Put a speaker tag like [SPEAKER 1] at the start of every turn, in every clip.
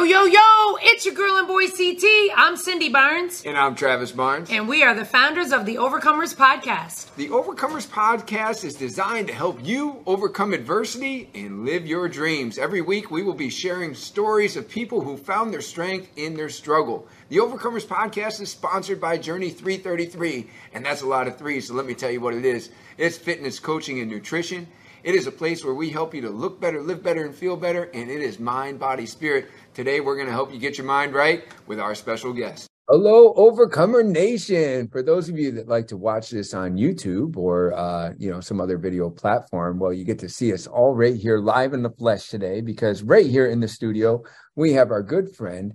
[SPEAKER 1] Yo, yo, yo, it's your girl and boy CT. I'm Cindy Barnes.
[SPEAKER 2] And I'm Travis Barnes.
[SPEAKER 1] And we are the founders of the Overcomers Podcast.
[SPEAKER 2] The Overcomers Podcast is designed to help you overcome adversity and live your dreams. Every week, we will be sharing stories of people who found their strength in their struggle. The Overcomers Podcast is sponsored by Journey 333, and that's a lot of threes, so let me tell you what it is it's fitness, coaching, and nutrition. It is a place where we help you to look better, live better, and feel better, and it is mind, body, spirit. Today, we're going to help you get your mind right with our special guest. Hello, Overcomer Nation. For those of you that like to watch this on YouTube or uh, you know some other video platform, well, you get to see us all right here live in the flesh today because right here in the studio we have our good friend,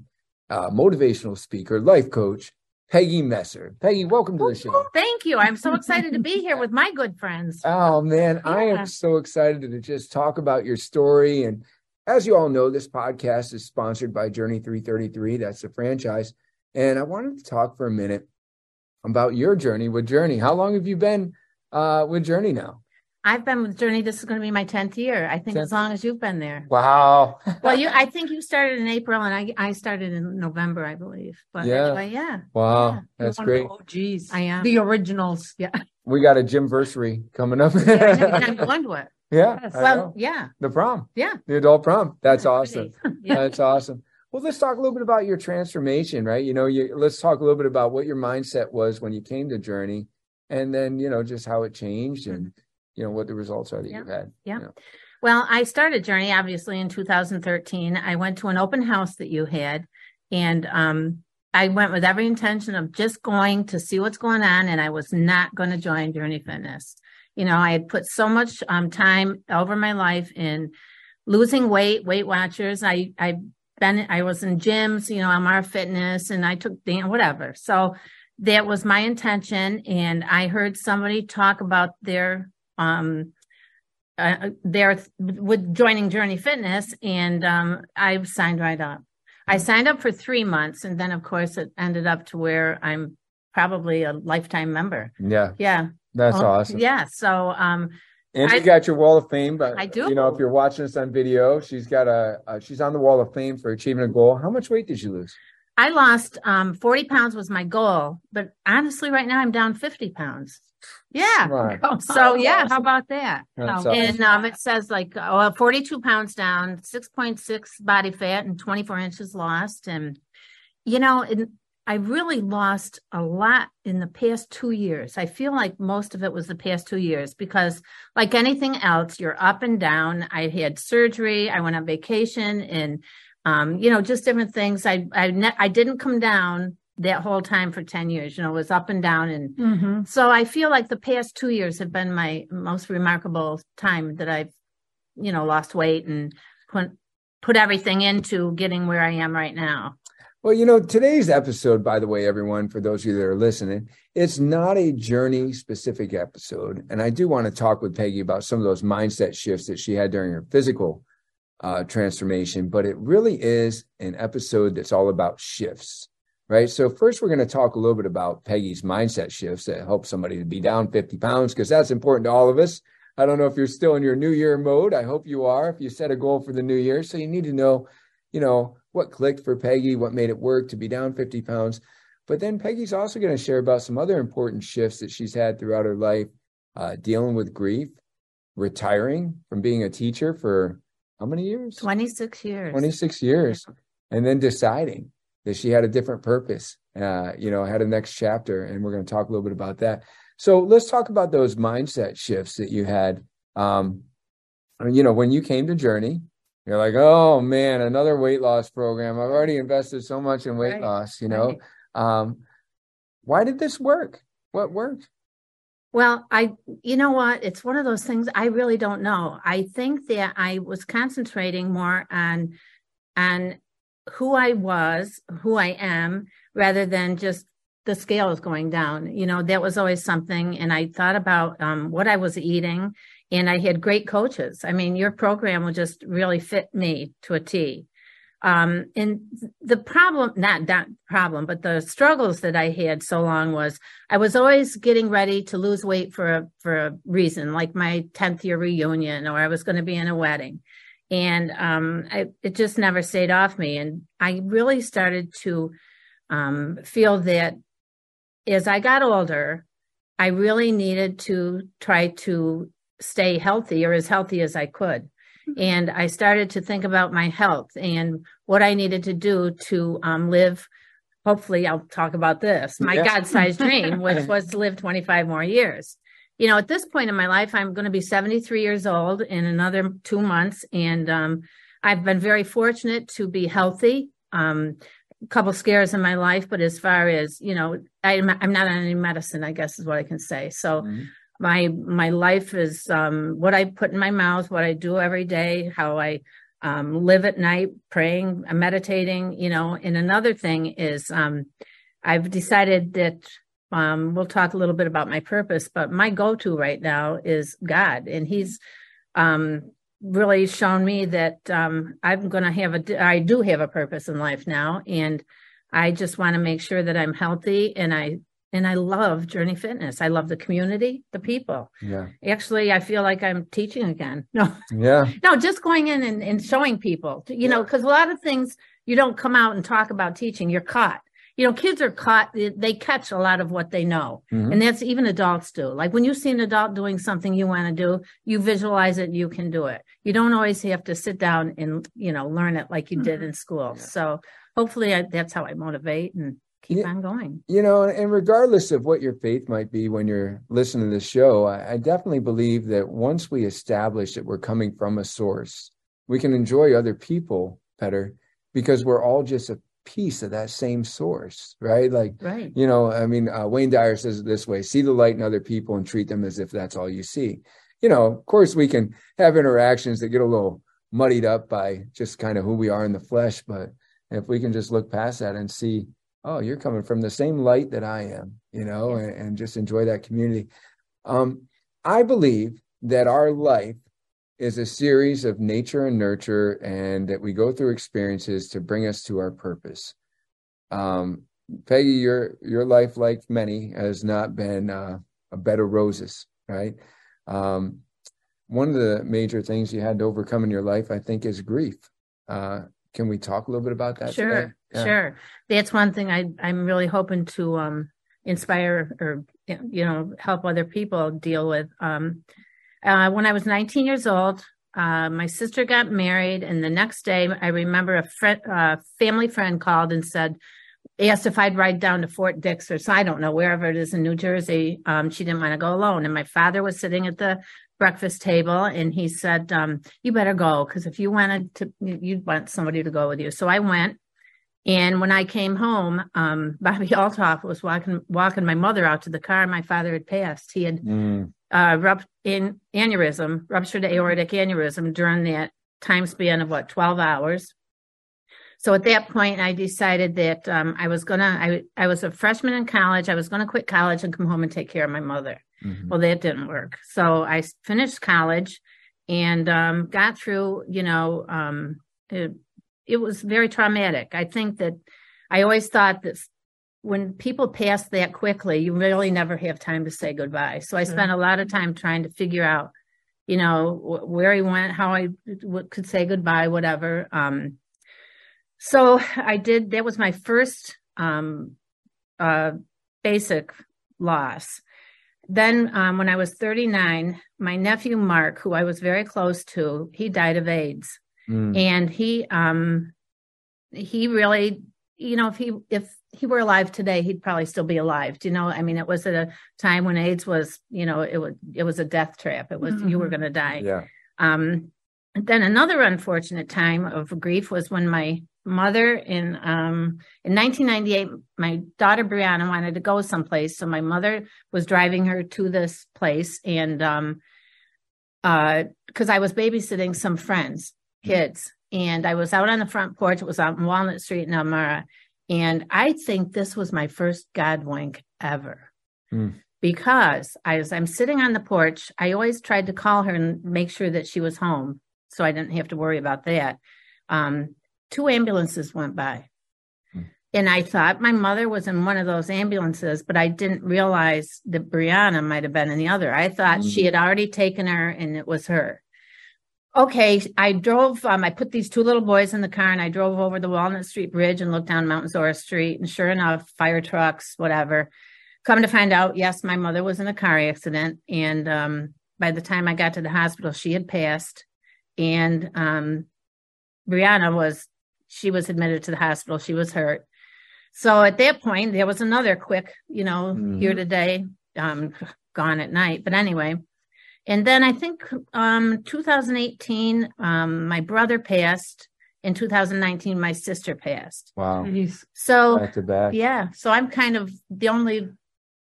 [SPEAKER 2] uh, motivational speaker, life coach, Peggy Messer. Peggy, welcome to the show.
[SPEAKER 3] Thank you. I'm so excited to be here with my good friends.
[SPEAKER 2] Oh man, yeah. I am so excited to just talk about your story. And as you all know, this podcast is sponsored by Journey 333. That's the franchise. And I wanted to talk for a minute about your journey with Journey. How long have you been uh, with Journey now?
[SPEAKER 3] I've been with Journey. This is going to be my tenth year. I think 10th? as long as you've been there.
[SPEAKER 2] Wow.
[SPEAKER 3] well, you. I think you started in April, and I I started in November, I believe. But yeah. anyway, yeah.
[SPEAKER 2] Wow, yeah. that's great.
[SPEAKER 1] Oh, geez,
[SPEAKER 3] I am
[SPEAKER 1] the originals. Yeah.
[SPEAKER 2] We got a Gymversary coming up.
[SPEAKER 3] yeah, and I'm going to it.
[SPEAKER 2] Yeah.
[SPEAKER 3] Yes. Well, yeah.
[SPEAKER 2] The prom.
[SPEAKER 3] Yeah.
[SPEAKER 2] The adult prom. That's awesome. yeah. That's awesome. Well, let's talk a little bit about your transformation, right? You know, you let's talk a little bit about what your mindset was when you came to Journey, and then you know just how it changed and. Mm-hmm you know what the results are that
[SPEAKER 3] yeah.
[SPEAKER 2] you've had.
[SPEAKER 3] Yeah. You know. Well, I started Journey obviously in 2013. I went to an open house that you had, and um, I went with every intention of just going to see what's going on, and I was not going to join Journey Fitness. You know, I had put so much um, time over my life in losing weight, Weight Watchers. I I been I was in gyms, you know, MR Fitness, and I took whatever. So that was my intention, and I heard somebody talk about their um, uh, there with joining Journey Fitness, and um, I signed right up. I signed up for three months, and then of course it ended up to where I'm probably a lifetime member.
[SPEAKER 2] Yeah,
[SPEAKER 3] yeah,
[SPEAKER 2] that's well, awesome.
[SPEAKER 3] Yeah, so um,
[SPEAKER 2] and you got your wall of fame, but
[SPEAKER 3] I do.
[SPEAKER 2] You know, if you're watching this on video, she's got a, a she's on the wall of fame for achieving a goal. How much weight did you lose?
[SPEAKER 3] I lost um, 40 pounds was my goal, but honestly, right now I'm down 50 pounds. Yeah. Right. So yeah, how about that? That's and um, it says like oh, 42 pounds down, 6.6 body fat, and 24 inches lost. And you know, it, I really lost a lot in the past two years. I feel like most of it was the past two years because, like anything else, you're up and down. I had surgery. I went on vacation, and um, you know, just different things. I I ne- I didn't come down that whole time for 10 years you know it was up and down and mm-hmm. so i feel like the past two years have been my most remarkable time that i've you know lost weight and put put everything into getting where i am right now
[SPEAKER 2] well you know today's episode by the way everyone for those of you that are listening it's not a journey specific episode and i do want to talk with peggy about some of those mindset shifts that she had during her physical uh, transformation but it really is an episode that's all about shifts right? So first, we're going to talk a little bit about Peggy's mindset shifts that help somebody to be down 50 pounds because that's important to all of us. I don't know if you're still in your new year mode. I hope you are. If you set a goal for the new year, so you need to know, you know, what clicked for Peggy, what made it work to be down 50 pounds. But then Peggy's also going to share about some other important shifts that she's had throughout her life, uh, dealing with grief, retiring from being a teacher for how many years?
[SPEAKER 3] 26 years.
[SPEAKER 2] 26 years. And then deciding that she had a different purpose, uh, you know, had a next chapter. And we're going to talk a little bit about that. So let's talk about those mindset shifts that you had. Um, you know, when you came to Journey, you're like, oh man, another weight loss program. I've already invested so much in weight right. loss, you know. Right. Um, why did this work? What worked?
[SPEAKER 3] Well, I, you know what? It's one of those things I really don't know. I think that I was concentrating more on, on who I was, who I am, rather than just the scale is going down. You know, that was always something. And I thought about um, what I was eating, and I had great coaches. I mean, your program would just really fit me to a T. Um, and the problem, not that problem, but the struggles that I had so long was I was always getting ready to lose weight for a, for a reason, like my 10th year reunion, or I was going to be in a wedding. and um, I, it just never stayed off me. And I really started to um, feel that as I got older, I really needed to try to stay healthy or as healthy as I could. Mm-hmm. And I started to think about my health and what I needed to do to um, live. Hopefully, I'll talk about this my yes. God sized dream, which was to live 25 more years you know, at this point in my life, I'm going to be 73 years old in another two months. And um, I've been very fortunate to be healthy. Um, a couple scares in my life, but as far as, you know, I'm, I'm not on any medicine, I guess is what I can say. So mm-hmm. My, my life is um, what I put in my mouth, what I do every day, how I um, live at night, praying, meditating, you know, and another thing is, um, I've decided that um, we'll talk a little bit about my purpose, but my go-to right now is God, and He's um, really shown me that um, I'm going to have a, I do have a purpose in life now, and I just want to make sure that I'm healthy, and I and I love Journey Fitness. I love the community, the people.
[SPEAKER 2] Yeah.
[SPEAKER 3] Actually, I feel like I'm teaching again. No.
[SPEAKER 2] Yeah.
[SPEAKER 3] No, just going in and, and showing people, you yeah. know, because a lot of things you don't come out and talk about teaching. You're caught you know, kids are caught, they catch a lot of what they know. Mm-hmm. And that's even adults do. Like when you see an adult doing something you want to do, you visualize it, you can do it. You don't always have to sit down and, you know, learn it like you did mm-hmm. in school. Yeah. So hopefully I, that's how I motivate and keep yeah, on going.
[SPEAKER 2] You know, and regardless of what your faith might be when you're listening to this show, I, I definitely believe that once we establish that we're coming from a source, we can enjoy other people better because we're all just a piece of that same source, right? Like,
[SPEAKER 3] right.
[SPEAKER 2] you know, I mean, uh, Wayne Dyer says it this way see the light in other people and treat them as if that's all you see. You know, of course, we can have interactions that get a little muddied up by just kind of who we are in the flesh. But if we can just look past that and see, oh, you're coming from the same light that I am, you know, and, and just enjoy that community. Um, I believe that our life is a series of nature and nurture, and that we go through experiences to bring us to our purpose. Um, Peggy, your your life, like many, has not been uh, a bed of roses, right? Um, one of the major things you had to overcome in your life, I think, is grief. Uh, can we talk a little bit about that?
[SPEAKER 3] Sure, sure. That's one thing I I'm really hoping to um, inspire or you know help other people deal with. Um, uh, when I was 19 years old, uh, my sister got married, and the next day, I remember a friend, uh, family friend called and said, asked if I'd ride down to Fort Dix or so I don't know wherever it is in New Jersey. Um, she didn't want to go alone, and my father was sitting at the breakfast table, and he said, um, "You better go because if you wanted to, you'd want somebody to go with you." So I went. And when I came home, um, Bobby Altoff was walking walking my mother out to the car. My father had passed. He had mm uh, rupt- in aneurysm, ruptured aortic aneurysm during that time span of what, 12 hours. So at that point, I decided that um, I was gonna. I I was a freshman in college. I was gonna quit college and come home and take care of my mother. Mm-hmm. Well, that didn't work. So I finished college and um, got through. You know, um, it, it was very traumatic. I think that I always thought that when people pass that quickly, you really never have time to say goodbye. So I spent a lot of time trying to figure out, you know, where he went, how I could say goodbye, whatever. Um, so I did. That was my first um, uh, basic loss. Then, um, when I was 39, my nephew Mark, who I was very close to, he died of AIDS, mm. and he um, he really, you know, if he if he were alive today, he'd probably still be alive. Do you know? I mean, it was at a time when AIDS was, you know, it was it was a death trap. It was mm-hmm. you were mm-hmm. going to die.
[SPEAKER 2] Yeah.
[SPEAKER 3] Um, then another unfortunate time of grief was when my mother in um in 1998 my daughter brianna wanted to go someplace so my mother was driving her to this place and um uh because i was babysitting some friends kids and i was out on the front porch it was on walnut street in elmira and I think this was my first God wink ever. Mm. Because as I'm sitting on the porch, I always tried to call her and make sure that she was home. So I didn't have to worry about that. Um, two ambulances went by. Mm. And I thought my mother was in one of those ambulances, but I didn't realize that Brianna might have been in the other. I thought mm. she had already taken her and it was her. Okay, I drove, um, I put these two little boys in the car and I drove over the Walnut Street Bridge and looked down Mount Zoar Street. And sure enough, fire trucks, whatever. Come to find out, yes, my mother was in a car accident. And um, by the time I got to the hospital, she had passed. And um, Brianna was, she was admitted to the hospital. She was hurt. So at that point, there was another quick, you know, mm-hmm. here today, um, gone at night. But anyway, and then I think um, 2018, um, my brother passed. In 2019, my sister passed.
[SPEAKER 2] Wow.
[SPEAKER 3] So
[SPEAKER 2] back to back.
[SPEAKER 3] Yeah. So I'm kind of the only,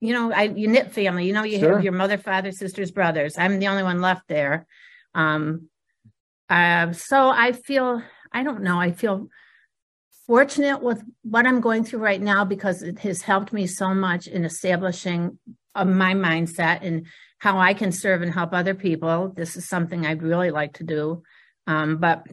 [SPEAKER 3] you know, I you knit family. You know, you sure. have your mother, father, sisters, brothers. I'm the only one left there. Um, uh, so I feel I don't know. I feel fortunate with what I'm going through right now because it has helped me so much in establishing uh, my mindset and how I can serve and help other people. This is something I'd really like to do. Um, but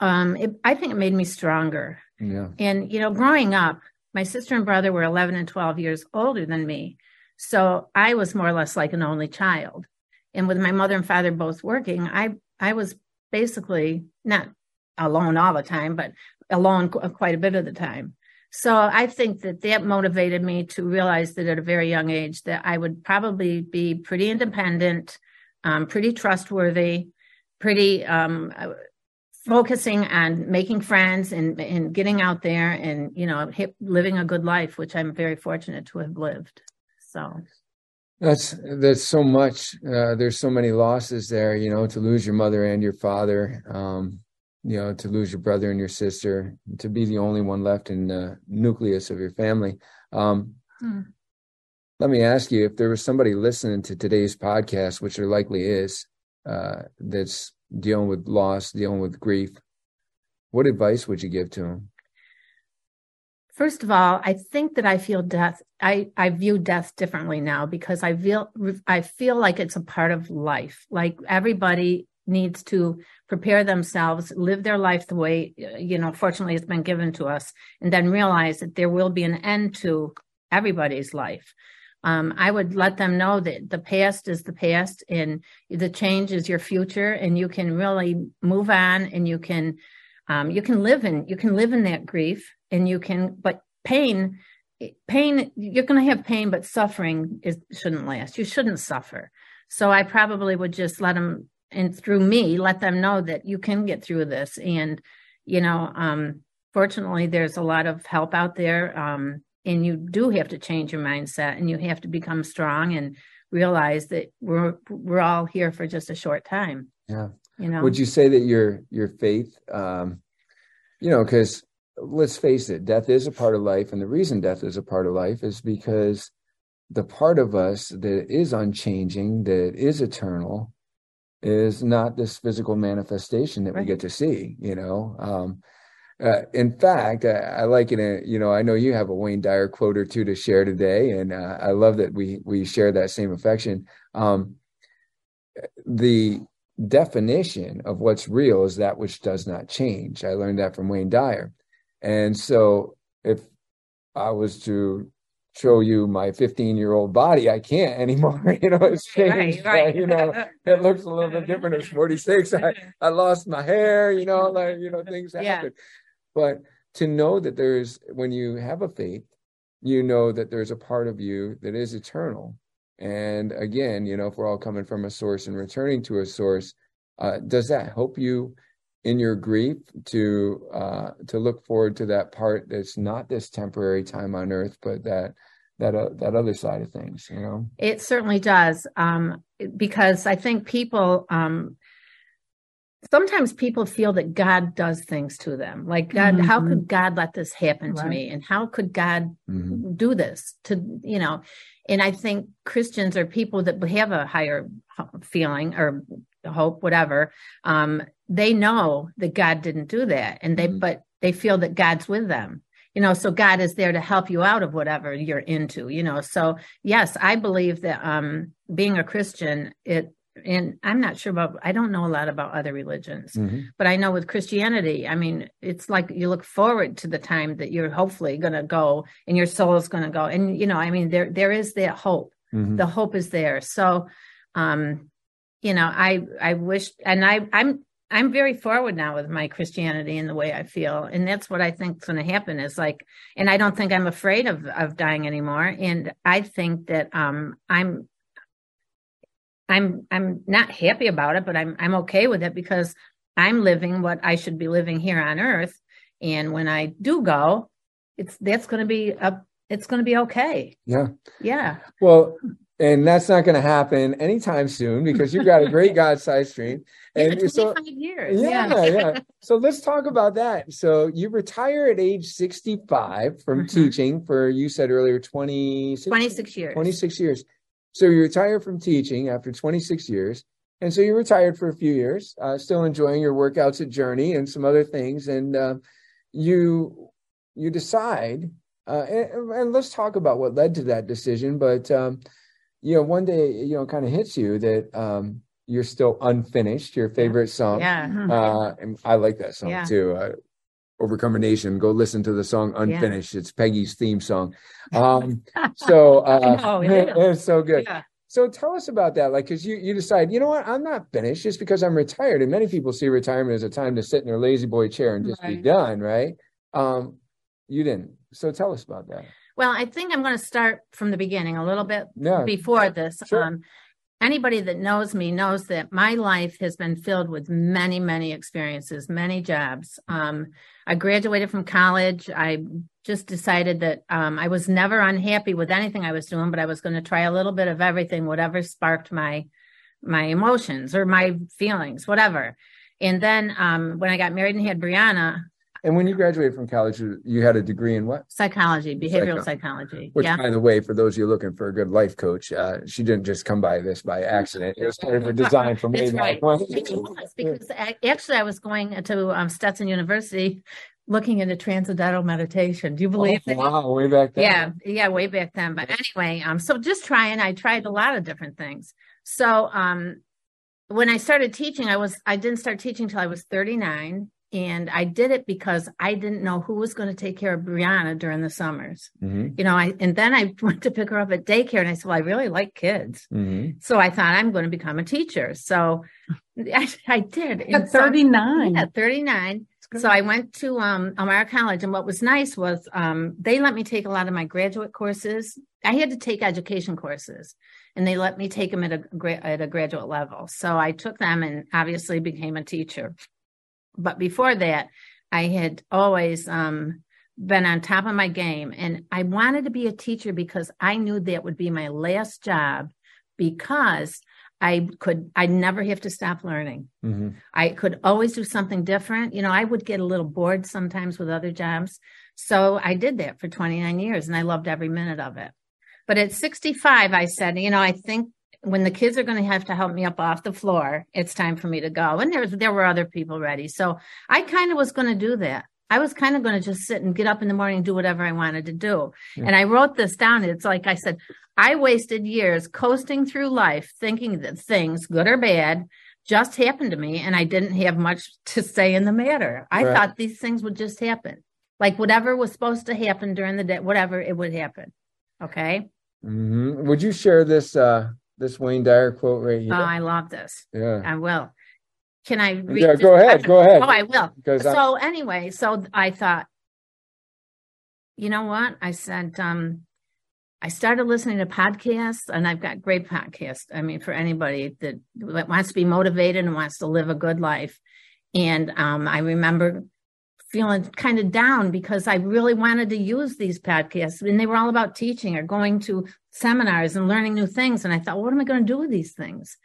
[SPEAKER 3] um, it, I think it made me stronger.
[SPEAKER 2] Yeah.
[SPEAKER 3] And, you know, growing up, my sister and brother were 11 and 12 years older than me. So I was more or less like an only child. And with my mother and father both working, I, I was basically not alone all the time, but alone quite a bit of the time. So I think that that motivated me to realize that at a very young age that I would probably be pretty independent, um, pretty trustworthy, pretty um, focusing on making friends and, and getting out there and you know hip, living a good life, which I'm very fortunate to have lived. So
[SPEAKER 2] that's that's so much. Uh, there's so many losses there, you know, to lose your mother and your father. Um, you know, to lose your brother and your sister, to be the only one left in the nucleus of your family. Um, hmm. Let me ask you if there was somebody listening to today's podcast, which there likely is, uh, that's dealing with loss, dealing with grief, what advice would you give to them?
[SPEAKER 3] First of all, I think that I feel death. I, I view death differently now because I feel I feel like it's a part of life. Like everybody needs to prepare themselves, live their life the way, you know, fortunately it's been given to us, and then realize that there will be an end to everybody's life. Um, I would let them know that the past is the past and the change is your future, and you can really move on and you can, um, you can live in, you can live in that grief and you can, but pain, pain, you're going to have pain, but suffering is, shouldn't last. You shouldn't suffer. So I probably would just let them and through me let them know that you can get through this. And you know um fortunately there's a lot of help out there um and you do have to change your mindset and you have to become strong and realize that we're we're all here for just a short time.
[SPEAKER 2] Yeah. You know? Would you say that your your faith um you know because let's face it death is a part of life and the reason death is a part of life is because the part of us that is unchanging that is eternal is not this physical manifestation that right. we get to see you know um, uh, in fact, I, I, like it. You know, I know you have a Wayne Dyer quote or two to share today, and uh, I love that we we share that same affection. Um, the definition of what's real is that which does not change. I learned that from Wayne Dyer, and so if I was to show you my 15 year old body. I can't anymore. You know, it's changed. Right, right. you know, it looks a little bit different at 46. I, I lost my hair, you know, like, you know, things happen. But to know that there's, when you have a faith, you know that there's a part of you that is eternal. And again, you know, if we're all coming from a source and returning to a source, uh, does that help you in your grief to uh, to look forward to that part that's not this temporary time on earth, but that that uh, that other side of things? You know,
[SPEAKER 3] it certainly does um, because I think people. Um, sometimes people feel that God does things to them. Like God, mm-hmm. how could God let this happen right. to me? And how could God mm-hmm. do this to, you know, and I think Christians are people that have a higher feeling or hope, whatever, um, they know that God didn't do that. And they, mm-hmm. but they feel that God's with them. You know, so God is there to help you out of whatever you're into, you know. So yes, I believe that um being a Christian, it and I'm not sure about I don't know a lot about other religions, mm-hmm. but I know with Christianity, I mean, it's like you look forward to the time that you're hopefully going to go and your soul is going to go. And you know, I mean there there is that hope. Mm-hmm. The hope is there. So um you know, I I wish, and I I'm I'm very forward now with my Christianity and the way I feel, and that's what I think is going to happen. Is like, and I don't think I'm afraid of of dying anymore, and I think that um I'm I'm I'm not happy about it, but I'm I'm okay with it because I'm living what I should be living here on earth. And when I do go, it's that's going to be a it's going to be okay.
[SPEAKER 2] Yeah.
[SPEAKER 3] Yeah.
[SPEAKER 2] Well, and that's not going to happen anytime soon because you've got a great God-sized dream.
[SPEAKER 3] And yeah, so, years.
[SPEAKER 2] Yeah, yeah, yeah. So let's talk about that. So you retire at age 65 from mm-hmm. teaching for you said earlier 26,
[SPEAKER 3] 26 years.
[SPEAKER 2] 26 years. So you retire from teaching after 26 years. And so you retired for a few years, uh, still enjoying your workouts at Journey and some other things. And uh, you you decide, uh, and, and, let's talk about what led to that decision. But um, you know, one day, you know, kind of hits you that um, you're still unfinished. Your favorite song,
[SPEAKER 3] yeah,
[SPEAKER 2] uh, and I like that song yeah. too. Uh, Overcomer Nation, go listen to the song Unfinished. Yeah. It's Peggy's theme song. Um, so uh, know, yeah. it's so good. Yeah. So tell us about that. Like, cause you, you decide, you know what, I'm not finished just because I'm retired. And many people see retirement as a time to sit in their La-Z-Boy chair and just right. be done. Right. Um, you didn't. So tell us about that.
[SPEAKER 3] Well, I think I'm going to start from the beginning a little bit yeah. before this. Sure. Um, anybody that knows me knows that my life has been filled with many, many experiences, many jobs. Um, I graduated from college. I just decided that um, I was never unhappy with anything I was doing, but I was going to try a little bit of everything, whatever sparked my my emotions or my feelings, whatever. And then um, when I got married and had Brianna,
[SPEAKER 2] and when you graduated from college, you had a degree in what?
[SPEAKER 3] Psychology, behavioral psychology.
[SPEAKER 2] Which,
[SPEAKER 3] yeah.
[SPEAKER 2] by the way, for those of you looking for a good life coach, uh, she didn't just come by this by accident. It was part of her design from way back
[SPEAKER 3] because actually, I was going to um, Stetson University looking into transcendental meditation. Do you believe
[SPEAKER 2] oh, that? Wow, way back then.
[SPEAKER 3] Yeah, yeah, way back then. But anyway, um, so just trying. I tried a lot of different things. So um, when I started teaching, I was I didn't start teaching until I was 39 and I did it because I didn't know who was going to take care of Brianna during the summers. Mm-hmm. You know, I and then I went to pick her up at daycare, and I said, "Well, I really like kids," mm-hmm. so I thought I'm going to become a teacher. So I, I did
[SPEAKER 1] at 39.
[SPEAKER 3] So, yeah, 39. So I went to um, Elmira College, and what was nice was um, they let me take a lot of my graduate courses. I had to take education courses, and they let me take them at a at a graduate level. So I took them, and obviously became a teacher. But before that, I had always um, been on top of my game. And I wanted to be a teacher because I knew that would be my last job because I could, I never have to stop learning. Mm-hmm. I could always do something different. You know, I would get a little bored sometimes with other jobs. So I did that for 29 years and I loved every minute of it. But at 65, I said, you know, I think when the kids are going to have to help me up off the floor, it's time for me to go. And there, there were other people ready. So I kind of was going to do that. I was kind of going to just sit and get up in the morning and do whatever I wanted to do. Yeah. And I wrote this down. It's like I said, I wasted years coasting through life thinking that things, good or bad, just happened to me and I didn't have much to say in the matter. I right. thought these things would just happen. Like whatever was supposed to happen during the day, whatever it would happen. Okay.
[SPEAKER 2] Mm-hmm. Would you share this uh, this Wayne Dyer quote right here?
[SPEAKER 3] Oh, I love this.
[SPEAKER 2] Yeah.
[SPEAKER 3] I will. Can I read?
[SPEAKER 2] Yeah, go ahead. Go ahead.
[SPEAKER 3] Oh, I will. Because so I'm... anyway, so I thought, you know what? I said, um, I started listening to podcasts, and I've got great podcasts. I mean, for anybody that wants to be motivated and wants to live a good life. And um, I remember feeling kind of down because I really wanted to use these podcasts and they were all about teaching or going to seminars and learning new things. And I thought, what am I going to do with these things?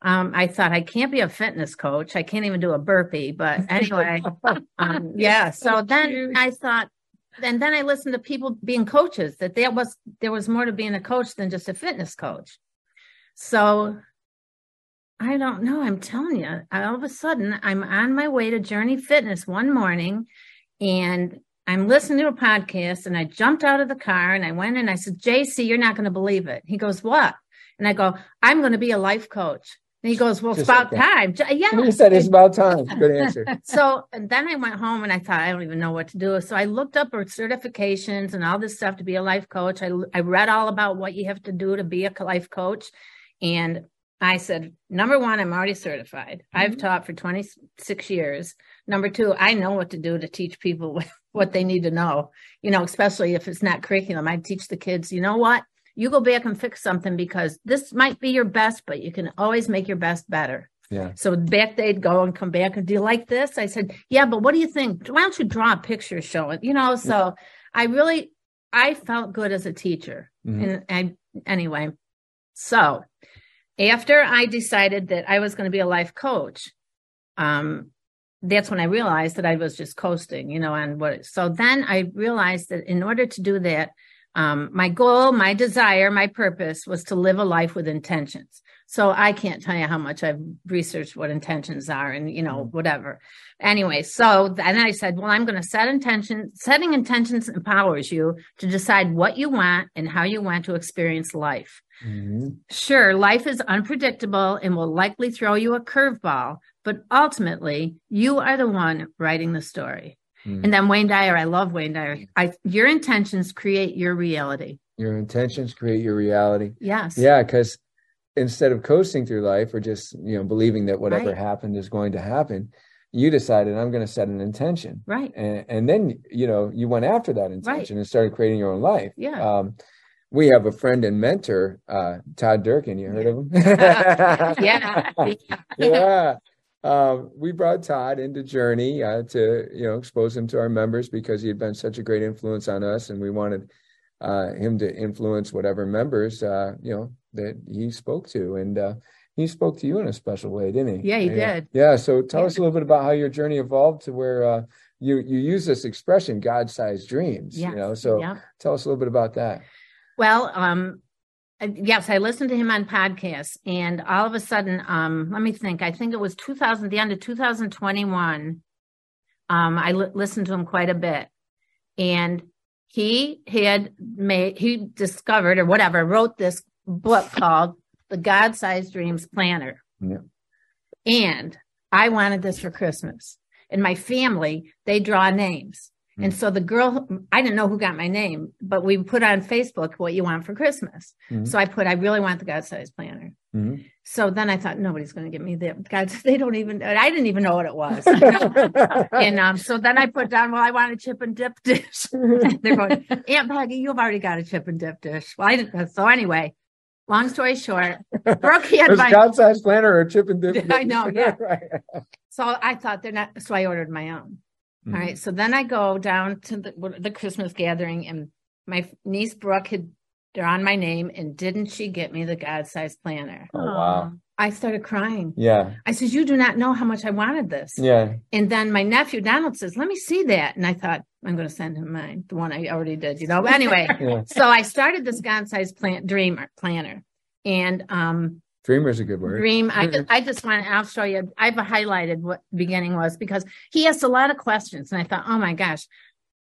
[SPEAKER 3] Um, I thought I can't be a fitness coach. I can't even do a burpee, but anyway, um, yeah. So then I thought, and then I listened to people being coaches that there was, there was more to being a coach than just a fitness coach. So I don't know. I'm telling you, all of a sudden, I'm on my way to Journey Fitness one morning and I'm listening to a podcast and I jumped out of the car and I went and I said, JC, you're not going to believe it. He goes, What? And I go, I'm going to be a life coach. And he goes, Well, it's about time. Yeah.
[SPEAKER 2] He said it's about time. Good answer.
[SPEAKER 3] so then I went home and I thought, I don't even know what to do. So I looked up certifications and all this stuff to be a life coach. I, I read all about what you have to do to be a life coach. And I said, number one, I'm already certified. Mm-hmm. I've taught for 26 years. Number two, I know what to do to teach people what they need to know, you know, especially if it's not curriculum. I teach the kids, you know what? You go back and fix something because this might be your best, but you can always make your best better.
[SPEAKER 2] Yeah.
[SPEAKER 3] So back they'd go and come back and do you like this? I said, yeah, but what do you think? Why don't you draw a picture showing, you know? So yeah. I really, I felt good as a teacher. Mm-hmm. And I, anyway, so after I decided that I was going to be a life coach, um, that's when I realized that I was just coasting, you know, and what, so then I realized that in order to do that, um, my goal, my desire, my purpose was to live a life with intentions. So I can't tell you how much I've researched what intentions are and, you know, mm-hmm. whatever. Anyway, so then I said, well, I'm going to set intentions. Setting intentions empowers you to decide what you want and how you want to experience life. Mm-hmm. Sure, life is unpredictable and will likely throw you a curveball, but ultimately, you are the one writing the story. Mm-hmm. And then Wayne Dyer, I love Wayne Dyer. I, your intentions create your reality.
[SPEAKER 2] Your intentions create your reality.
[SPEAKER 3] Yes.
[SPEAKER 2] Yeah, because instead of coasting through life or just you know believing that whatever right. happened is going to happen, you decided I'm going to set an intention.
[SPEAKER 3] Right.
[SPEAKER 2] And, and then you know you went after that intention right. and started creating your own life.
[SPEAKER 3] Yeah.
[SPEAKER 2] Um, we have a friend and mentor, uh, Todd Durkin. You heard of him?
[SPEAKER 3] yeah.
[SPEAKER 2] yeah. Um, we brought Todd into Journey uh, to you know expose him to our members because he had been such a great influence on us, and we wanted uh, him to influence whatever members uh, you know that he spoke to, and uh, he spoke to you in a special way, didn't
[SPEAKER 3] he? Yeah, he did.
[SPEAKER 2] Yeah. So tell yeah. us a little bit about how your journey evolved to where uh, you you use this expression, God-sized dreams.
[SPEAKER 3] Yeah.
[SPEAKER 2] You know, so yeah. tell us a little bit about that.
[SPEAKER 3] Well, um, yes, I listened to him on podcasts, and all of a sudden, um, let me think. I think it was 2000, the end of 2021. Um, I li- listened to him quite a bit, and he had made he discovered or whatever wrote this book called The God Sized Dreams Planner.
[SPEAKER 2] Yeah.
[SPEAKER 3] And I wanted this for Christmas. And my family, they draw names. Mm-hmm. And so the girl, I didn't know who got my name, but we put on Facebook what you want for Christmas. Mm-hmm. So I put, I really want the God sized planner. Mm-hmm. So then I thought nobody's going to get me the God. They don't even. I didn't even know what it was. and um, so then I put down. Well, I want a chip and dip dish. They're going, Aunt Peggy, you've already got a chip and dip dish. Well, I didn't. So anyway, long story short, Brooke had
[SPEAKER 2] my God sized planner or chip and dip.
[SPEAKER 3] I know. Yeah. right. So I thought they're not. So I ordered my own. Mm-hmm. All right. So then I go down to the, the Christmas gathering, and my niece Brooke had drawn my name, and didn't she get me the God sized planner?
[SPEAKER 2] Oh, wow.
[SPEAKER 3] I started crying.
[SPEAKER 2] Yeah.
[SPEAKER 3] I said, You do not know how much I wanted this.
[SPEAKER 2] Yeah.
[SPEAKER 3] And then my nephew Donald says, Let me see that. And I thought, I'm going to send him mine, the one I already did, you know. But anyway, yeah. so I started this God sized plan- dream planner. And um,
[SPEAKER 2] Dreamer is a good word.
[SPEAKER 3] Dream. I just, I just want to, I'll show you. I've highlighted what beginning was because he asked a lot of questions. And I thought, oh my gosh,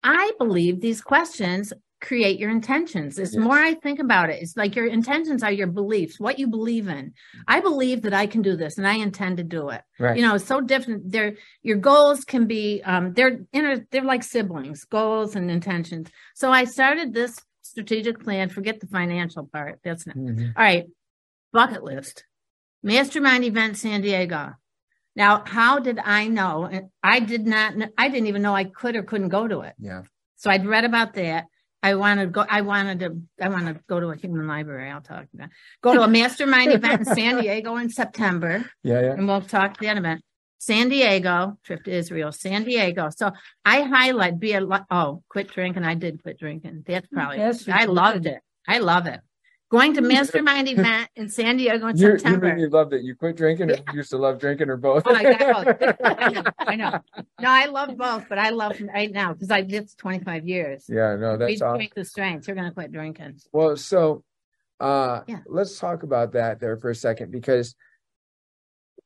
[SPEAKER 3] I believe these questions create your intentions. As yes. more I think about it, it's like your intentions are your beliefs, what you believe in. I believe that I can do this and I intend to do it.
[SPEAKER 2] Right.
[SPEAKER 3] You know, it's so different. They're, your goals can be, um, they're, inner, they're like siblings, goals and intentions. So I started this strategic plan. Forget the financial part. That's not, mm-hmm. all right bucket list, mastermind event San Diego. Now, how did I know? I did not, I didn't even know I could or couldn't go to it.
[SPEAKER 2] Yeah.
[SPEAKER 3] So I'd read about that. I wanted to go, I wanted to, I want to go to a human library. I'll talk about go to a mastermind event in San Diego in September.
[SPEAKER 2] Yeah. Yeah.
[SPEAKER 3] And we'll talk that event. San Diego, trip to Israel, San Diego. So I highlight be a oh, quit drinking. I did quit drinking. That's probably yes, I loved it. I love it going to mastermind event in San Diego in you, September.
[SPEAKER 2] You, you loved it. You quit drinking or yeah. you used to love drinking or both?
[SPEAKER 3] Oh, I, I, know, I know. No, I love both, but I love right now because I did 25 years.
[SPEAKER 2] Yeah, no, that's we awesome.
[SPEAKER 3] drink the strengths. You're going to quit drinking.
[SPEAKER 2] Well, so uh, yeah. let's talk about that there for a second because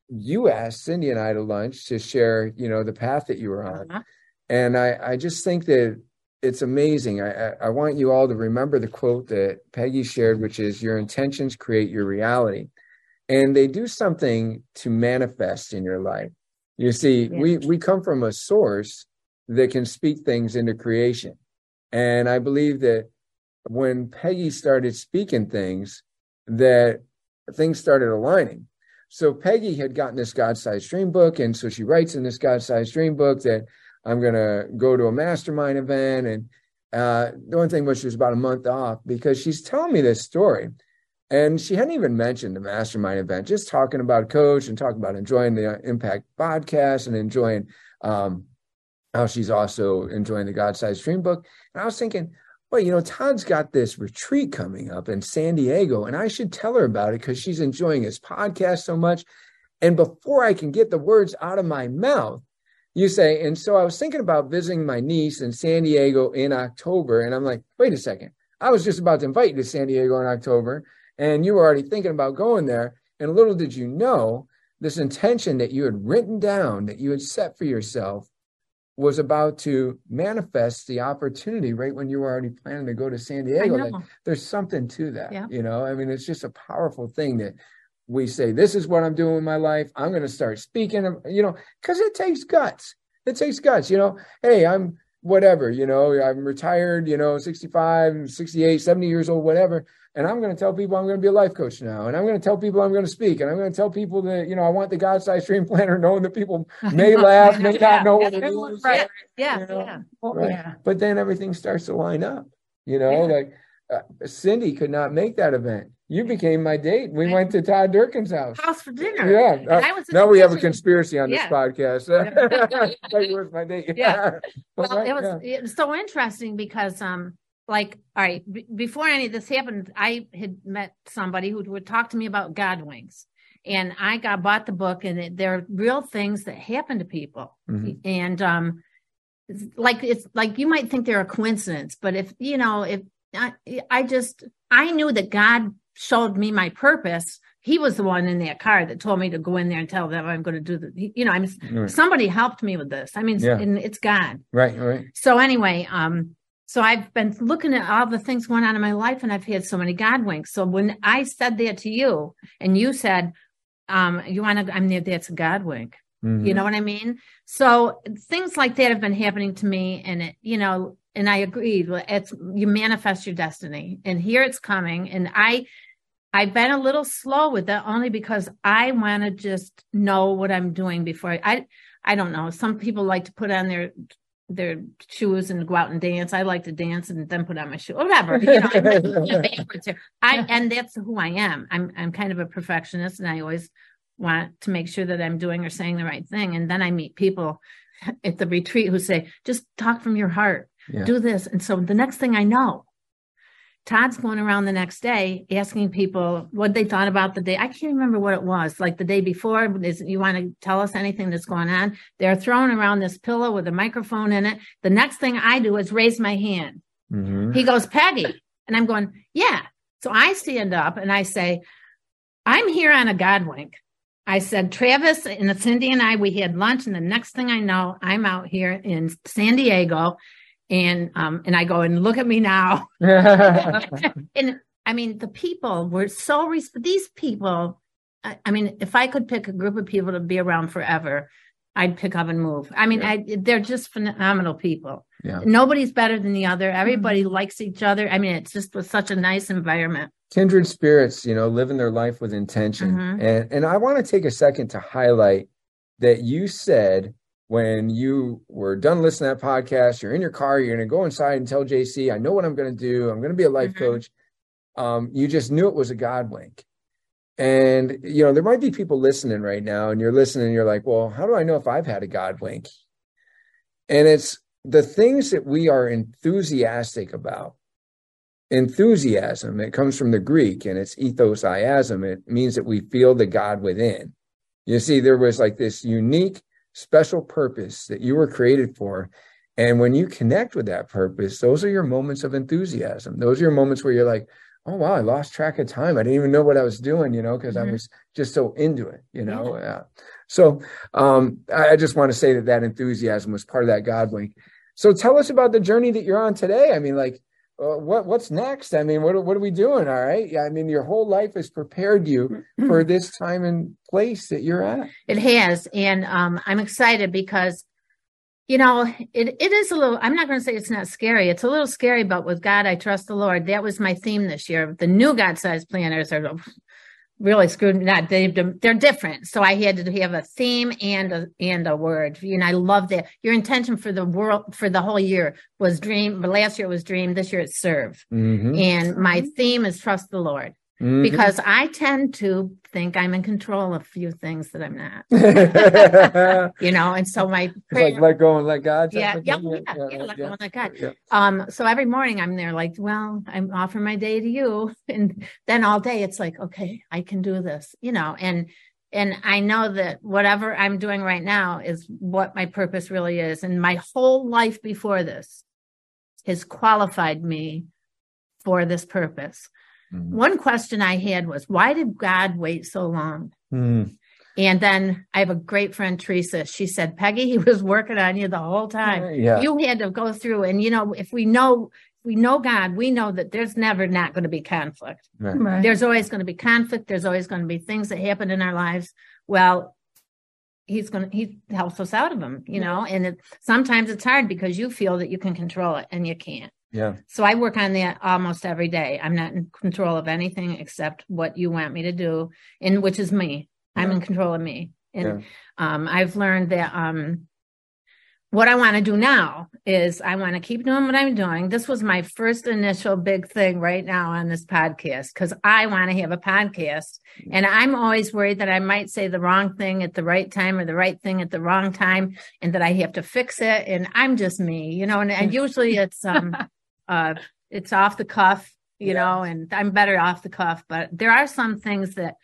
[SPEAKER 2] you asked Cindy and I to lunch to share, you know, the path that you were on. Uh-huh. And I, I just think that it's amazing. I, I want you all to remember the quote that Peggy shared, which is your intentions create your reality. And they do something to manifest in your life. You see, yeah. we, we come from a source that can speak things into creation. And I believe that when Peggy started speaking things, that things started aligning. So Peggy had gotten this God sized dream book. And so she writes in this God sized dream book that I'm going to go to a mastermind event. And uh, the one thing was she was about a month off because she's telling me this story. And she hadn't even mentioned the mastermind event, just talking about coach and talking about enjoying the impact podcast and enjoying um, how she's also enjoying the God sized dream book. And I was thinking, well, you know, Todd's got this retreat coming up in San Diego, and I should tell her about it because she's enjoying his podcast so much. And before I can get the words out of my mouth, you say, and so I was thinking about visiting my niece in San Diego in October. And I'm like, wait a second. I was just about to invite you to San Diego in October, and you were already thinking about going there. And little did you know, this intention that you had written down, that you had set for yourself, was about to manifest the opportunity right when you were already planning to go to San Diego. Like, there's something to that. Yeah. You know, I mean, it's just a powerful thing that we say, this is what I'm doing in my life. I'm going to start speaking, you know, because it takes guts. It takes guts, you know. Hey, I'm whatever, you know, I'm retired, you know, 65, 68, 70 years old, whatever and I'm going to tell people I'm going to be a life coach now, and I'm going to tell people I'm going to speak, and I'm going to tell people that you know I want the God sized dream planner, knowing that people may laugh, may not know what it is.
[SPEAKER 3] Right. Yeah, you know? yeah.
[SPEAKER 2] Right. yeah. But then everything starts to line up. You know, yeah. like uh, Cindy could not make that event. You became my date. We went to Todd Durkin's house.
[SPEAKER 3] House for dinner.
[SPEAKER 2] Yeah. Uh, now we have a conspiracy on this yeah. podcast. that was my date.
[SPEAKER 3] Yeah. well, right, it was it was so interesting because um like all right b- before any of this happened i had met somebody who would talk to me about god winks and i got bought the book and it, there are real things that happen to people mm-hmm. and um like it's like you might think they're a coincidence but if you know if I, I just i knew that god showed me my purpose he was the one in that car that told me to go in there and tell them I'm going to do the, you know, I'm right. somebody helped me with this. I mean, yeah. it's God.
[SPEAKER 2] Right. Right.
[SPEAKER 3] So anyway, um, so I've been looking at all the things going on in my life and I've had so many God winks. So when I said that to you and you said, um, you want to, I'm there, that's a God wink. Mm-hmm. You know what I mean? So things like that have been happening to me and it, you know, and I agreed. It's you manifest your destiny and here it's coming. And I, I've been a little slow with that only because I want to just know what I'm doing before I, I, I don't know. Some people like to put on their their shoes and go out and dance. I like to dance and then put on my shoe, whatever. You know, I'm, I and that's who I am. I'm I'm kind of a perfectionist, and I always want to make sure that I'm doing or saying the right thing. And then I meet people at the retreat who say, "Just talk from your heart, yeah. do this." And so the next thing I know, Todd's going around the next day asking people what they thought about the day. I can't remember what it was, like the day before. Is you want to tell us anything that's going on? They're throwing around this pillow with a microphone in it. The next thing I do is raise my hand. Mm-hmm. He goes, Peggy. And I'm going, yeah. So I stand up and I say, I'm here on a God wink. I said, Travis and Cindy and I, we had lunch. And the next thing I know, I'm out here in San Diego and um and I go and look at me now. and I mean, the people were so res- these people. I, I, mean, if I could pick a group of people to be around forever, I'd pick up and move. I mean, yeah. I, they're just phenomenal people. Yeah. Nobody's better than the other. Everybody mm-hmm. likes each other. I mean, it's just was such a nice environment.
[SPEAKER 2] Kindred spirits, you know, living their life with intention. Mm-hmm. And and I want to take a second to highlight that you said when you were done listening to that podcast, you're in your car, you're going to go inside and tell JC, I know what I'm going to do. I'm going to be a life mm-hmm. coach. Um, you just knew it was a God wink. And, you know, there might be people listening right now and you're listening and you're like, well, how do I know if I've had a God wink? And it's the things that we are enthusiastic about. Enthusiasm, it comes from the Greek and it's ethos iasm. It means that we feel the God within. You see, there was like this unique special purpose that you were created for. And when you connect with that purpose, those are your moments of enthusiasm. Those are your moments where you're like, oh, wow, I lost track of time. I didn't even know what I was doing, you know, because mm-hmm. I was just so into it, you know. Yeah. yeah. So um, I just want to say that that enthusiasm was part of that God wink. So tell us about the journey that you're on today. I mean, like, uh, what what's next? I mean, what what are we doing? All right. Yeah, I mean, your whole life has prepared you for this time and place that you're at.
[SPEAKER 3] It has, and um, I'm excited because, you know, it it is a little. I'm not going to say it's not scary. It's a little scary, but with God, I trust the Lord. That was my theme this year. The new God-sized planners are really screwed not they they're different. So i had to have a theme and a and a word. And i love that your intention for the world for the whole year was dream but last year was dream this year it's serve. Mm-hmm. and my theme is trust the lord mm-hmm. because I tend to think I'm in control of a few things that I'm not. you know, and so my
[SPEAKER 2] prayer, like let go and let God.
[SPEAKER 3] Yeah, yeah, yeah, yeah, yeah, let go and let God. Um, so every morning I'm there, like, well, I'm offering my day to you, and then all day it's like, okay, I can do this, you know, and and I know that whatever I'm doing right now is what my purpose really is, and my whole life before this has qualified me for this purpose. Mm-hmm. One question I had was, why did God wait so long? Mm-hmm. And then I have a great friend, Teresa. She said, Peggy, he was working on you the whole time. Yeah. You had to go through. And, you know, if we know, we know God, we know that there's never not going to be conflict. Right. Right. There's always going to be conflict. There's always going to be things that happen in our lives. Well, he's going to, he helps us out of them, you know, and it, sometimes it's hard because you feel that you can control it and you can't.
[SPEAKER 2] Yeah.
[SPEAKER 3] So I work on that almost every day. I'm not in control of anything except what you want me to do, and which is me. Yeah. I'm in control of me. And yeah. um, I've learned that um, what I want to do now is I want to keep doing what I'm doing. This was my first initial big thing right now on this podcast because I want to have a podcast. And I'm always worried that I might say the wrong thing at the right time or the right thing at the wrong time and that I have to fix it. And I'm just me, you know, and, and usually it's um uh, it's off the cuff, you yeah. know, and I'm better off the cuff. But there are some things that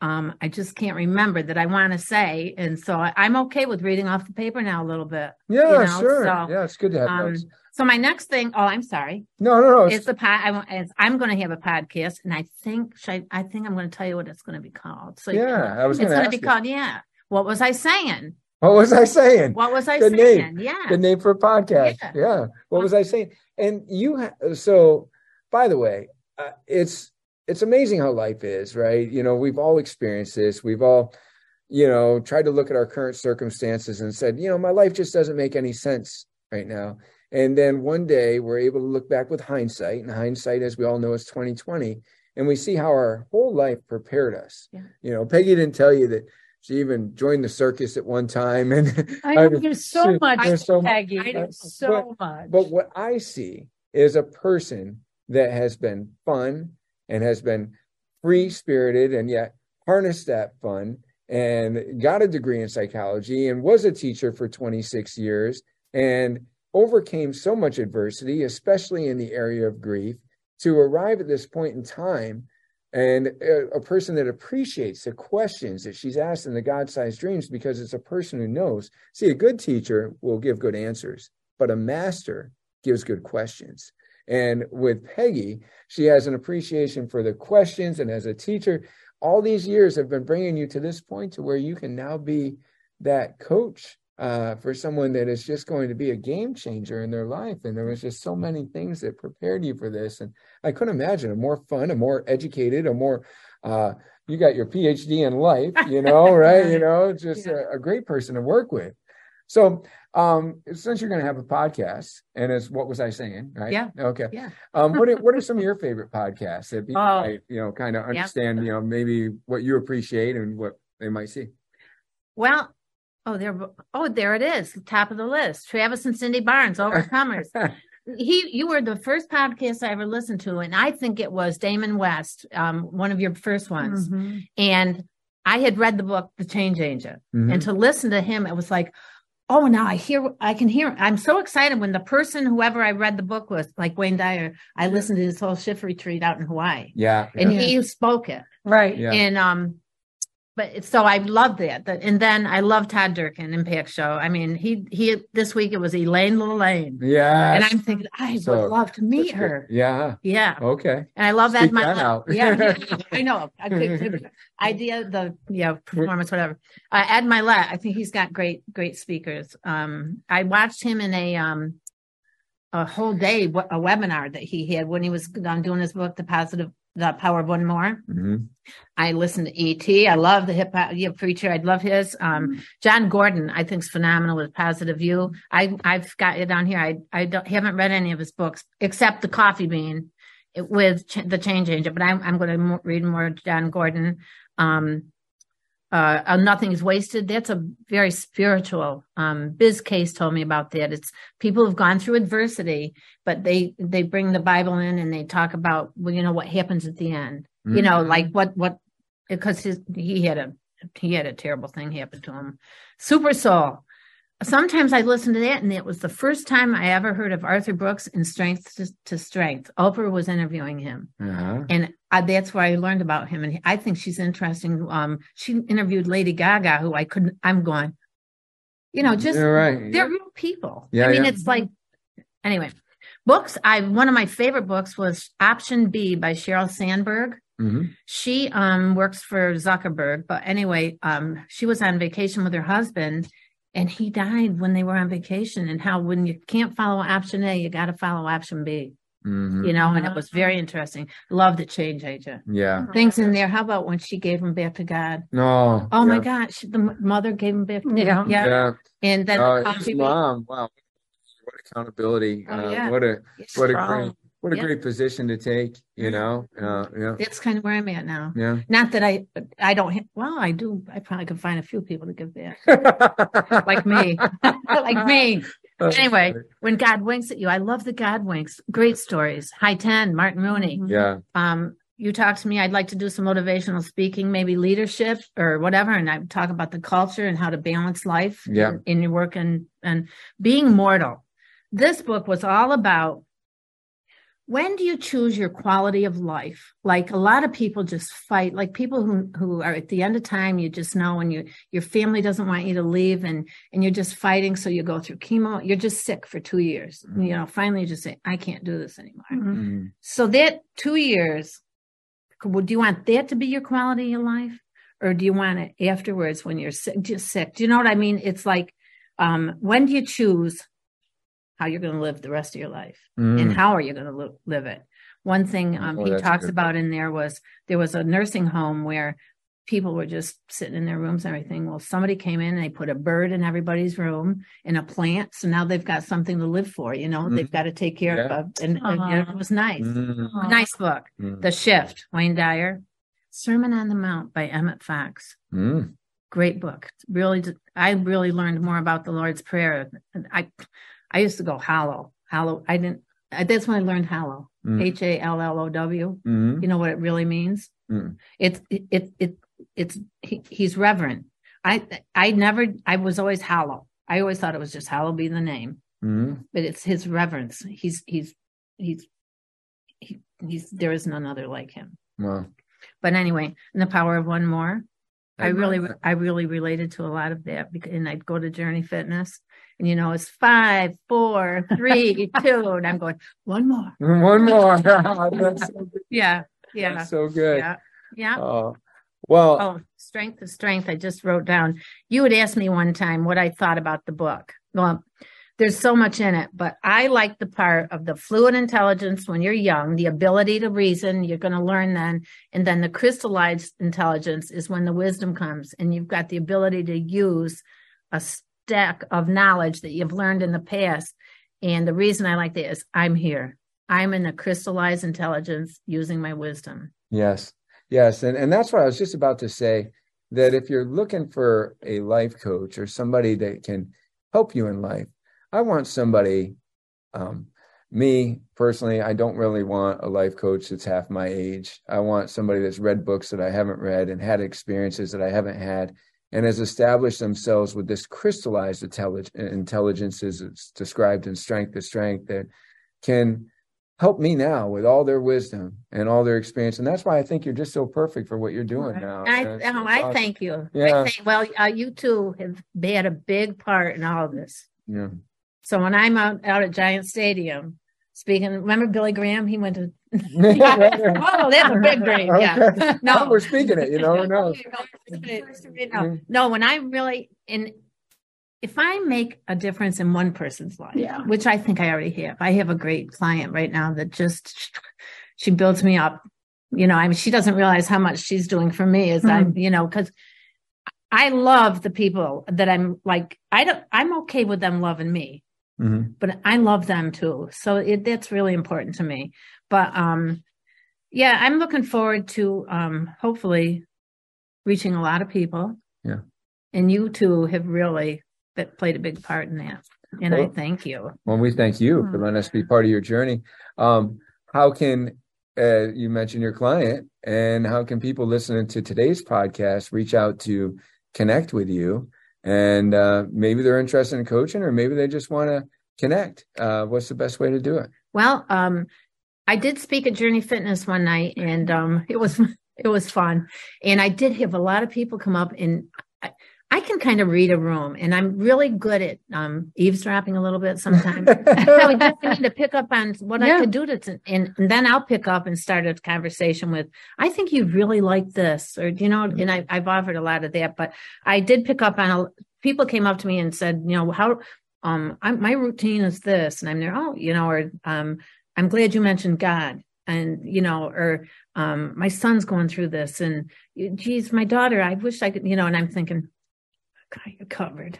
[SPEAKER 3] um, I just can't remember that I want to say, and so I, am okay with reading off the paper now a little bit.
[SPEAKER 2] Yeah, you know? sure. So, yeah, it's good to have um, notes.
[SPEAKER 3] So my next thing, oh, I'm sorry.
[SPEAKER 2] No, no, no.
[SPEAKER 3] It's the pod. I, I'm going to have a podcast, and I think I, I think I'm going to tell you what it's going to be called. So
[SPEAKER 2] yeah, I was.
[SPEAKER 3] It's
[SPEAKER 2] going to
[SPEAKER 3] be called. Yeah. What was I saying?
[SPEAKER 2] What was I saying?
[SPEAKER 3] What was I Good saying?
[SPEAKER 2] Name. Yeah. Good name for a podcast. Yeah. yeah. What was I saying? And you, ha- so by the way, uh, it's it's amazing how life is, right? You know, we've all experienced this. We've all, you know, tried to look at our current circumstances and said, you know, my life just doesn't make any sense right now. And then one day we're able to look back with hindsight, and hindsight, as we all know, is twenty twenty, and we see how our whole life prepared us. Yeah. You know, Peggy didn't tell you that she even joined the circus at one time and
[SPEAKER 1] i know there's so she, much there's so Peggy. I know so
[SPEAKER 2] but,
[SPEAKER 1] much
[SPEAKER 2] but what i see is a person that has been fun and has been free spirited and yet harnessed that fun and got a degree in psychology and was a teacher for 26 years and overcame so much adversity especially in the area of grief to arrive at this point in time and uh, a, person that appreciates the questions that she's asked in the God-sized dreams because it's a person who knows. See, a good teacher will give good answers, but a master gives good questions. And with Peggy, she has an appreciation for the questions, and as a teacher, all these years have been bringing you to this point to where you can now be that coach uh, for someone that is just going to be a game changer in their life. And there was just so many things that prepared you for this. And I couldn't imagine a more fun, a more educated, a more uh, you got your PhD in life, you know, right? You know, just yeah. a, a, great person to work with. So, um, since you're going to have a podcast, and it's what was I saying, right?
[SPEAKER 3] Yeah.
[SPEAKER 2] Okay.
[SPEAKER 3] Yeah.
[SPEAKER 2] um, what are, what are some of your favorite podcasts that people, oh. might, you know, kind of understand, yeah. you know, maybe what you appreciate and what they might see?
[SPEAKER 3] Well, Oh, there. Oh, there it is. Top of the list. Travis and Cindy Barnes, Overcomers. he, you were the first podcast I ever listened to, and I think it was Damon West, um, one of your first ones. Mm-hmm. And I had read the book, The Change Agent, mm-hmm. and to listen to him, it was like, oh, now I hear, I can hear. I'm so excited when the person, whoever I read the book with, like Wayne Dyer, I listened to his whole shift retreat out in Hawaii.
[SPEAKER 2] Yeah,
[SPEAKER 3] and he spoke it
[SPEAKER 1] right.
[SPEAKER 3] Yeah. And um, but so I love that. And then I love Todd Durkin in Impact Show. I mean, he he this week it was Elaine Elaine.
[SPEAKER 2] Yeah.
[SPEAKER 3] And I'm thinking I so, would love to meet her.
[SPEAKER 2] Yeah.
[SPEAKER 3] Yeah.
[SPEAKER 2] Okay.
[SPEAKER 3] And I love Speak Ed Mylett. Yeah, yeah, I know. I idea, the yeah, performance, whatever. Uh, Ed Mylett, I think he's got great, great speakers. Um, I watched him in a um a whole day a webinar that he had when he was doing his book, The Positive the Power of One More. Mm-hmm. I listen to ET. I love the hip hop preacher. I'd love his. Um, mm-hmm. Jon Gordon, I think is phenomenal with Positive View. I I've got it on here. I I don't haven't read any of his books except the Coffee Bean, with ch- the change agent, but I'm, I'm going to read more Jon Gordon. Um, uh, uh, nothing is wasted. That's a very spiritual. Um, Biz Case told me about that. It's people who've gone through adversity, but they they bring the Bible in and they talk about well, you know what happens at the end. Mm-hmm. You know, mm-hmm. like what what because his he had a he had a terrible thing happen to him. Super Soul sometimes I listen to that, and it was the first time I ever heard of Arthur Brooks in Strength to, to Strength. Oprah was interviewing him, uh-huh. and I, that's where I learned about him. And I think she's interesting. Um, she interviewed Lady Gaga, who I couldn't. I'm going, you know, just You're right. they're real people. Yeah, I mean, yeah. it's like anyway. Books. I one of my favorite books was Option B by Sheryl Sandberg. Mm-hmm. She um works for Zuckerberg, but anyway, um she was on vacation with her husband and he died when they were on vacation. And how when you can't follow option a you got to follow option b. Mm-hmm. you know and it was very interesting. Love the change agent.
[SPEAKER 2] Yeah.
[SPEAKER 3] Things in there. How about when she gave him back to god?
[SPEAKER 2] No.
[SPEAKER 3] Oh yeah. my gosh the mother gave him back to yeah. yeah. Yeah. And then
[SPEAKER 2] uh, his mom. Wow. What accountability. Oh, uh, yeah. what a what a great what a great position to take you know? Uh, yeah.
[SPEAKER 3] That's kind of where i'm at now.
[SPEAKER 2] Yeah.
[SPEAKER 3] Not that i i don't well i do i probably could find a few people to give back like me. Like me. Anyway when god winks at you i love the god winks. Great stories. High 10 martin rooney.
[SPEAKER 2] Yeah.
[SPEAKER 3] Um you talk to me i'd like to do some motivational speaking maybe leadership or whatever and i talk about the culture and how to balance life
[SPEAKER 2] yeah.
[SPEAKER 3] in, in your work and and being mortal. This book was all about when do you choose your quality of life? Like a lot of people just fight like people who who are at the end of time you just know and you your family doesn't want you to leave and and you're just fighting so you go through chemo. You're just sick for two years. Mm-hmm. you know finally you just say i can't do this anymore. Mm-hmm. so that two years do you want that to be your quality of life? Or do you want it afterwards when you're sick just sick? Do you know what i mean? It's like um when do you choose how you're going to live the rest of your life mm. and how are you going to li- live it. One thing um, oh, he talks about in there was there was a nursing home where people were just sitting in their rooms and everything. Well, somebody came in and they put a bird in everybody's room and a plant. So now they've got something to live for, you know, mm they've got to take care yeah. of. And, and, it was nice. mm Nice book. mm The Shift, Wayne Dyer. Sermon on the Mount by Emmett Fox.
[SPEAKER 2] Mm.
[SPEAKER 3] Great book. Really, I really learned more about the Lord's Prayer. I I used to go hallow, hallow. I didn't. That's when I learned hallow. Mm. H a l l o w. Mm-hmm. You know what it really means? Mm. It's it, it it it's he, he's reverent. I I never I was always hallow. I always thought it was just hallow be the name, mm-hmm. but it's his reverence. He's he's he's he, he's there is none other like him.
[SPEAKER 2] Wow.
[SPEAKER 3] But anyway, in the power of one more, I, I really I really related to a lot of that because and I'd go to Journey Fitness and you know it's five, four, three, two, and I'm going one more,
[SPEAKER 2] one more.
[SPEAKER 3] so yeah, yeah,
[SPEAKER 2] That's so good.
[SPEAKER 3] Yeah, yeah.
[SPEAKER 2] Uh, well,
[SPEAKER 3] oh, strength of strength. I just wrote down. You had asked me one time what I thought about the book. Well, there's so much in it, but I like the part of the fluid intelligence when you're young, the ability to reason, you're going to learn then. And then the crystallized intelligence is when the wisdom comes and you've got the ability to use a stack of knowledge that you've learned in the past. And the reason I like that is I'm here. I'm in the crystallized intelligence using my wisdom.
[SPEAKER 2] Yes. Yes. And, and that's what I was just about to say that if you're looking for a life coach or somebody that can help you in life, I want somebody, um, me personally, I don't really want a life coach that's half my age. I want somebody that's read books that I haven't read and had experiences that I haven't had and has established themselves with this crystallized intelligence as it's described in strength to strength that can help me now with all their wisdom and all their experience. And that's why i think you're just so perfect for what you're doing now.
[SPEAKER 3] I, oh, I thank you. Yeah. I think, well uh, you two have had a big part in all of this.
[SPEAKER 2] Yeah.
[SPEAKER 3] So when i'm out, out at giant stadium speaking remember billy graham he went to oh, that's a big dream. Yeah. Okay. No,
[SPEAKER 2] we're speaking it. You know, who knows?
[SPEAKER 3] No, no, when I really in if I make a difference in one person's life,
[SPEAKER 1] yeah.
[SPEAKER 3] which I think I already have. I have a great client right now that just she builds me up. You know, I mean, she doesn't realize how much she's doing for me as mm. I'm, you know, because I love the people that I'm like. I don't. I'm okay with them loving me, mm-hmm. but I love them too. So it, that's really important to me. but um, yeah, I'm looking forward to um, hopefully reaching a lot of people.
[SPEAKER 2] Yeah,
[SPEAKER 3] and you two have really played a big part in that, and well, I thank you.
[SPEAKER 2] Well, we thank you for letting us be part of your journey. Um, how can uh, you mention your client, and how can people listening to today's podcast reach out to connect with you? And uh, maybe they're interested in coaching, or maybe they just want to connect. Uh, what's the best way to do it?
[SPEAKER 3] Well, um, I did speak at Journey Fitness one night, and um, it was it was fun. And I did have a lot of people come up, and I, can kind of read a room, and I'm really good at um, eavesdropping a little bit sometimes. I just need to pick up on what yeah. I could do to, and, and, then I'll pick up and start a conversation with, I think you'd really like this, or you know, and I, I've offered a lot of that, but I did pick up on a, people came up to me and said, you know, how um, I, my routine is this, and I'm there, oh, you know, or um, I'm glad you mentioned God, and you know, or um, my son's going through this, and geez, my daughter, I wish I could, you know, and I'm thinking, got you covered.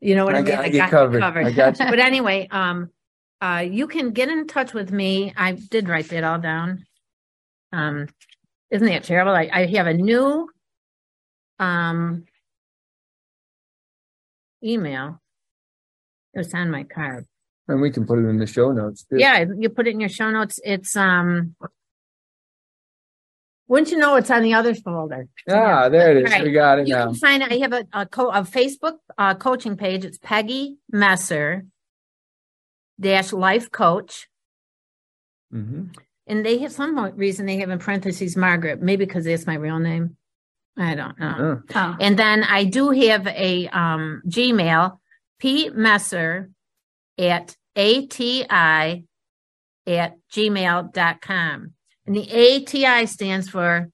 [SPEAKER 3] You know what I, I mean?
[SPEAKER 2] I got covered. covered. I got
[SPEAKER 3] you. but anyway, um, uh, you can get in touch with me. I did write that all down. Um, isn't that terrible? I, I have a new um email It was on my card.
[SPEAKER 2] And we can put it in the show notes
[SPEAKER 3] too. Yeah, you put it in your show notes. It's um wouldn't you know it's on the other folder?
[SPEAKER 2] Ah, there it is. Right. We got it
[SPEAKER 3] you
[SPEAKER 2] now.
[SPEAKER 3] can find it. I have a a, co- a Facebook uh, coaching page. It's Peggy Messer dash life coach. Mm-hmm. And they have some reason they have in parentheses Margaret, maybe because that's my real name. I don't know. Oh. Oh. And then I do have a um, Gmail P. Messer at ATI at gmail.com. And the ATI stands for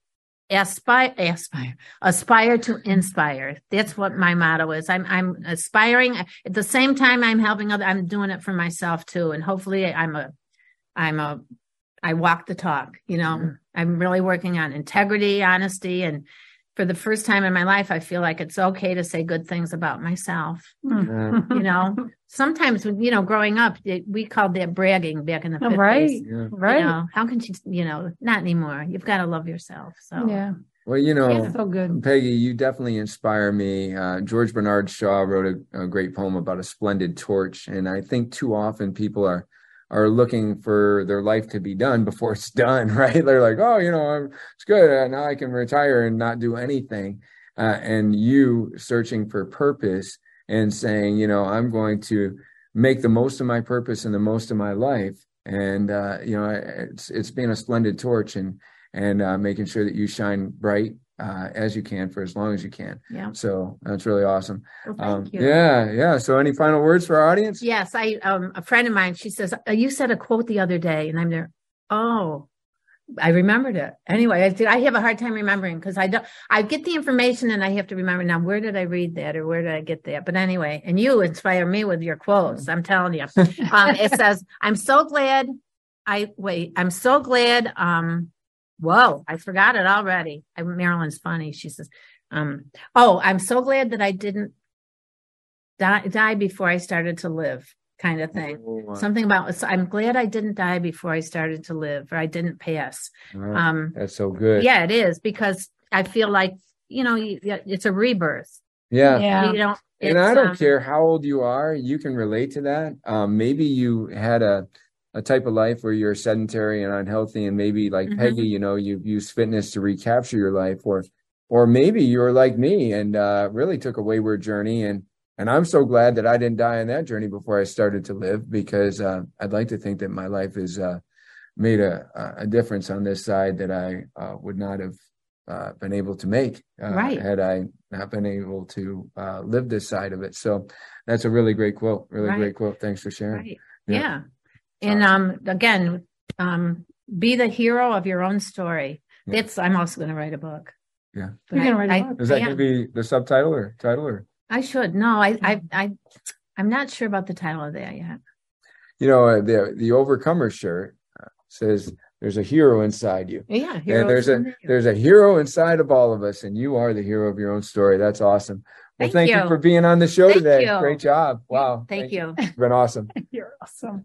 [SPEAKER 3] aspire, aspire, aspire to inspire. That's what my motto is. I'm, I'm aspiring at the same time I'm helping other, I'm doing it for myself too. And hopefully I'm a, I'm a, I walk the talk, you know, mm-hmm. I'm really working on integrity, honesty, and for the first time in my life, I feel like it's okay to say good things about myself. Yeah. you know, sometimes, you know, growing up, it, we called that bragging back in the 50s.
[SPEAKER 4] Right. Yeah. Right.
[SPEAKER 3] You know, how can you, you know, not anymore. You've got to love yourself. So,
[SPEAKER 4] yeah.
[SPEAKER 2] Well, you know,
[SPEAKER 4] yeah, so good.
[SPEAKER 2] Peggy, you definitely inspire me. Uh, George Bernard Shaw wrote a, a great poem about a splendid torch. And I think too often people are, are looking for their life to be done before it's done, right? They're like, oh, you know, it's good. Uh, now I can retire and not do anything. Uh, and you searching for purpose and saying, you know, I'm going to make the most of my purpose and the most of my life. And, uh, you know, it's, it's being a splendid torch and, and uh, making sure that you shine bright uh, as you can for as long as you can.
[SPEAKER 3] Yeah.
[SPEAKER 2] So that's really awesome.
[SPEAKER 3] Well, thank um, you.
[SPEAKER 2] Yeah, yeah. So any final words for our audience?
[SPEAKER 3] Yes, I um a friend of mine. She says uh, you said a quote the other day, and I'm there. Oh, I remembered it. Anyway, I did. I have a hard time remembering because I don't. I get the information and I have to remember now. Where did I read that or where did I get that? But anyway, and you inspire me with your quotes. I'm telling you. um, it says, "I'm so glad." I wait. I'm so glad. Um, Whoa, I forgot it already. I, Marilyn's funny. She says, um, "Oh, I'm so glad that I didn't die, die before I started to live." Kind of thing. Oh, Something about. So I'm glad I didn't die before I started to live, or I didn't pass.
[SPEAKER 2] Oh, um, that's so good.
[SPEAKER 3] Yeah, it is because I feel like you know it's a rebirth.
[SPEAKER 2] Yeah,
[SPEAKER 3] yeah. You don't.
[SPEAKER 2] And I don't um, care how old you are. You can relate to that. Um, maybe you had a a type of life where you're sedentary and unhealthy and maybe like mm-hmm. Peggy, you know, you've used fitness to recapture your life or or maybe you're like me and uh, really took a wayward journey and and I'm so glad that I didn't die on that journey before I started to live because uh, I'd like to think that my life has uh, made a a difference on this side that I uh, would not have uh, been able to make
[SPEAKER 3] uh, right.
[SPEAKER 2] had I not been able to live this side of it. So that's a really great quote. Really right. great quote. Thanks for sharing.
[SPEAKER 3] Right. yeah. yeah. And um, again, um, be the hero of your own story. Yeah. That's I'm also going to write a book.
[SPEAKER 2] Yeah,
[SPEAKER 4] but you're going to write a book.
[SPEAKER 2] Is that going to be the subtitle or title or?
[SPEAKER 3] I should. No, I, I, I, I'm not sure about the title of that yet.
[SPEAKER 2] You know, uh, the the Overcomer shirt uh, says there's a hero inside you.
[SPEAKER 3] Yeah,
[SPEAKER 2] and there's a there's a hero inside of all of us, and you are the hero of your own story. That's awesome. Well, thank, thank you. you. for being on the show
[SPEAKER 3] thank
[SPEAKER 2] today.
[SPEAKER 3] You.
[SPEAKER 2] Great job. Wow.
[SPEAKER 3] Thank, thank you.
[SPEAKER 2] It's been awesome.
[SPEAKER 4] You're awesome.